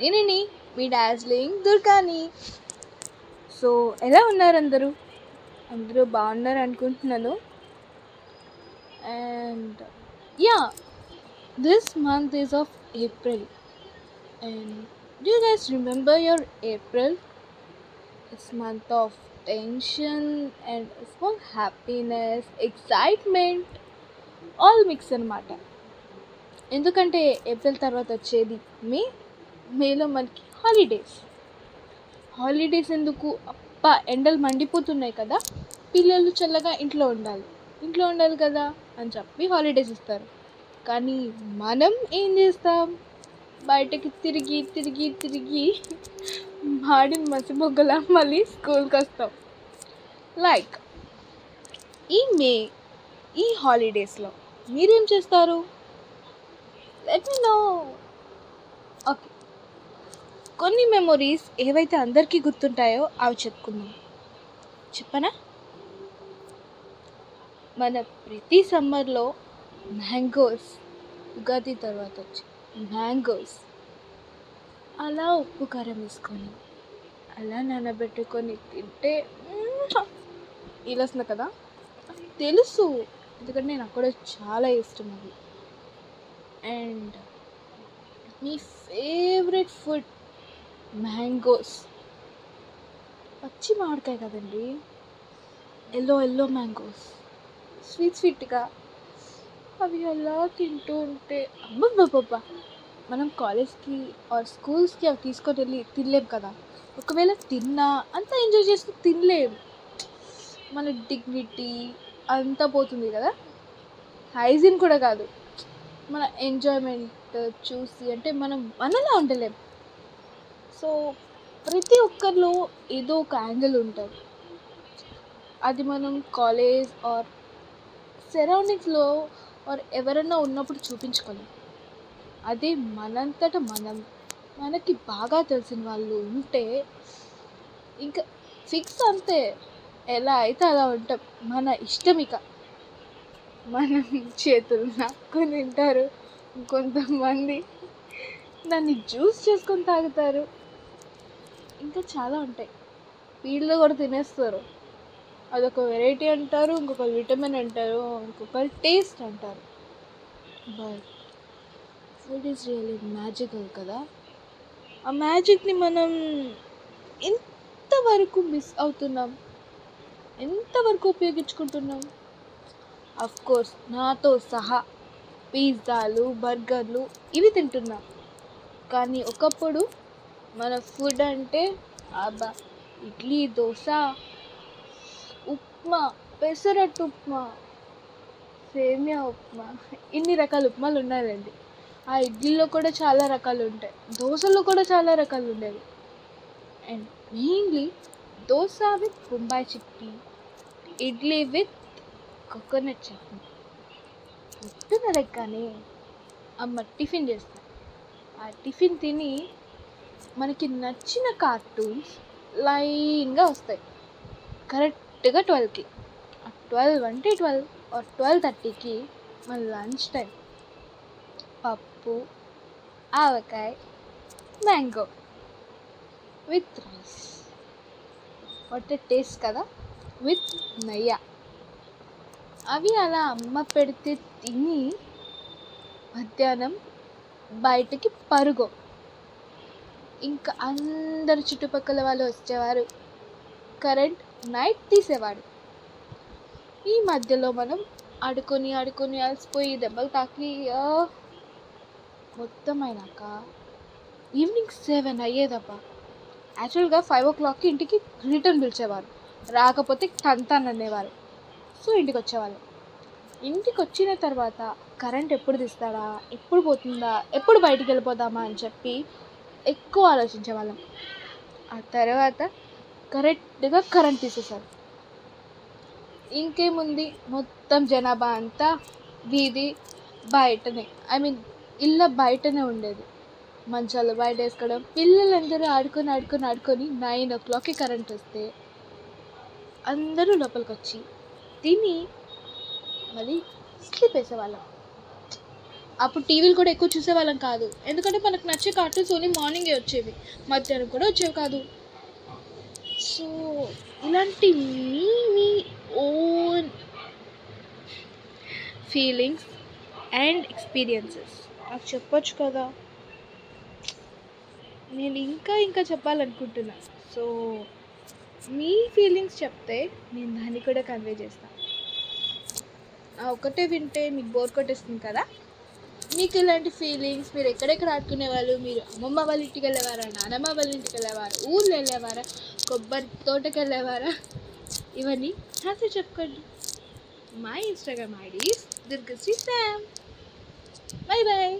మీ dazzling దుర్గాని. So ఎలా ఉన్నారు అందరూ? అందరూ బాగున్నారు అనుకుంటున్నాను. And ya this month is of April and do you guys remember your April it's month of tension and small happiness excitement all mix అనమాట ఎందుకంటే April తర్వాత వచ్చేది మీ మేలో మనకి హాలిడేస్ హాలిడేస్ ఎందుకు? అప్ప ఎండలు మండిపోతున్నాయి కదా. పిల్లలు చల్లగా ఇంట్లో ఉండాలి. ఇంట్లో ఉండాలి కదా అని చెప్పి హాలిడేస్ ఇస్తారు. కానీ మనం ఏం చేస్తాం? బయటకి తిరిగి తిరిగి తిరిగి మాడిన మసిబొగ్గల మళ్ళీ స్కూల్కి వస్తాం. లైక్ ఈ మే ఈ హాలిడేస్లో మీరేం చేస్తారు? లెట్ మీ నో ఓకే కొన్ని మెమొరీస్ ఏవైతే అందరికీ గుర్తుంటాయో అవి చెప్పుకుందాం. చెప్పనా? మన ప్రతి సమ్మర్లో మ్యాంగోస్ ఉగాది తర్వాత వచ్చి మ్యాంగోస్ అలా ఉప్పు కారం వేసుకొని అలా నానబెట్టుకొని తింటే ఇలా వస్తుంది కదా? తెలుసు ఎందుకంటే నేను అక్కడ చాలా ఇష్టం అది. అండ్ మీ ఫేవరెట్ ఫుడ్ మ్యాంగోస్. పచ్చి మామిడికాయ కదండి. Yellow yellow mangoes. స్వీట్ స్వీట్గా. అవి అలా తింటూ ఉంటే అబ్బబ్బబ్బబ్బా! మనం కాలేజ్కి ఆర్ స్కూల్స్కి అవి తీసుకొని వెళ్ళి తినలేం కదా. ఒకవేళ తిన్నా అంతా ఎంజాయ్ చేస్తూ తినలేం. మన డిగ్నిటీ అంతా పోతుంది కదా. హైజీన్ కూడా కాదు. మన ఎంజాయ్మెంట్ చూసి అంటే మనం మనలా ఉండలేం. సో ప్రతి ఒక్కరిలో ఏదో ఒక యాంగిల్ ఉంటుంది. అది మనం కాలేజ్ ఆర్ సరౌండింగ్స్లో ఆర్ ఎవరైనా ఉన్నప్పుడు చూపించుకోలేం. అదే మనంతట మనం మనకి బాగా తెలిసిన వాళ్ళు ఉంటే ఇంకా ఫిక్స్ అంతే. ఎలా అయితే అలా ఉంటాం. మన ఇష్టం ఇక. మనం చేతులు నక్కుని తింటారు. కొంతమంది దాన్ని జ్యూస్ చేసుకొని తాగుతారు. ఇంకా చాలా ఉంటాయి. వీళ్ళు కూడా తినేస్తారు. అదొక వెరైటీ అంటారు ఇంకొకరు విటమిన్ అంటారు ఇంకొకరు టేస్ట్ అంటారు. But food is really magical కదా? ఆ మ్యాజిక్ని మనం ఎంతవరకు మిస్ అవుతున్నాం? ఎంతవరకు ఉపయోగించుకుంటున్నాం? అఫ్ కోర్స్ నాతో సహా పిజ్జాలు బర్గర్లు ఇవి తింటున్నాం. కానీ ఒకప్పుడు మన ఫుడ్ అంటే అబ్బా ఇడ్లీ దోశ ఉప్మా పెసరట్టు ఉప్మా సేమియా ఉప్మా ఇన్ని రకాల ఉప్మాలు ఉన్నాయండి. ఆ ఇడ్లీలో కూడా చాలా రకాలు ఉంటాయి. దోశలో కూడా చాలా రకాలు ఉండేవి. And mainly dosa with Bombay chutney idli with coconut chutney. పొద్దున కానీ అమ్మ టిఫిన్ చేస్తాను ఆ టిఫిన్ తిని మనకి నచ్చిన కార్టూన్స్ లైన్గా వస్తాయి. కరెక్ట్గా ట్వెల్వ్కి ట్వెల్వ్ అంటే ట్వెల్వ్ ఆర్ ట్వెల్వ్ థర్టీకి మన లంచ్ టైం పప్పు ఆవకాయ mango with rice what taste కదా? విత్ నయ్య. అవి అలా అమ్మ పెడితే తిని మధ్యాహ్నం బయటకి పరుగు. ఇంకా అందరు చుట్టుపక్కల వాళ్ళు వచ్చేవారు. కరెంట్ నైట్ తీసేవాడు. ఈ మధ్యలో మనం ఆడుకొని ఆడుకొని అలసిపోయి దెబ్బలు తాకి మొత్తం అయినాక ఈవినింగ్ సెవెన్ అయ్యేదబ్బా. యాక్చువల్గా ఫైవ్ ఓ క్లాక్కి ఇంటికి రిటర్న్ పిలిచేవారు. రాకపోతే తంతాన్ అనేవారు. సో ఇంటికి వచ్చేవాళ్ళం ఇంటికి వచ్చిన తర్వాత కరెంట్ ఎప్పుడు తీస్తాడా ఎప్పుడు పోతుందా ఎప్పుడు బయటికి వెళ్ళిపోదామా అని చెప్పి ఎక్కువ ఆలోచించేవాళ్ళం. ఆ తర్వాత కరెక్ట్గా కరెంట్ తీసేశారు. ఇంకేముంది? మొత్తం జనాభా అంతా వీధి బయటనే. ఐ మీన్ ఇళ్ళ బయటనే ఉండేది. మంచాలు బయట వేసుకోవడం పిల్లలందరూ ఆడుకొని ఆడుకొని ఆడుకొని నైన్ ఓ క్లాక్కి కరెంట్ వస్తే అందరూ లోపలికి వచ్చి తిని మళ్ళీ స్లీప్ వేసేవాళ్ళం. అప్పుడు టీవీలు కూడా ఎక్కువ చూసేవాళ్ళం కాదు. ఎందుకంటే మనకు నచ్చే కార్టూన్స్ ఓన్లీ మార్నింగే వచ్చేవి. మధ్యాహ్నం కూడా వచ్చేవి కాదు. సో ఇలాంటి మీ మీ ఓన్ ఫీలింగ్స్ అండ్ ఎక్స్పీరియన్సెస్. నాకు చెప్పొచ్చు కదా? నేను ఇంకా ఇంకా చెప్పాలనుకుంటున్నా. సో మీ ఫీలింగ్స్ చెప్తే నేను దాన్ని కూడా కన్వే చేస్తాను ఒకటే వింటే మీకు బోర్ కొట్టేస్తుంది కదా? మీకు ఇలాంటి ఫీలింగ్స్ మీరు ఎక్కడెక్కడ ఆడుకునేవాళ్ళు మీరు అమ్మమ్మ వాళ్ళ ఇంటికి వెళ్ళేవారా? నానమ్మ వాళ్ళ ఇంటికి వెళ్ళేవారా? ఊళ్ళో వెళ్ళేవారా? కొబ్బరి తోటకి వెళ్ళేవారా? ఇవన్నీ హ్యాపీ చెప్పుకోండి. మా Instagram ID Durgasri Sam bye bye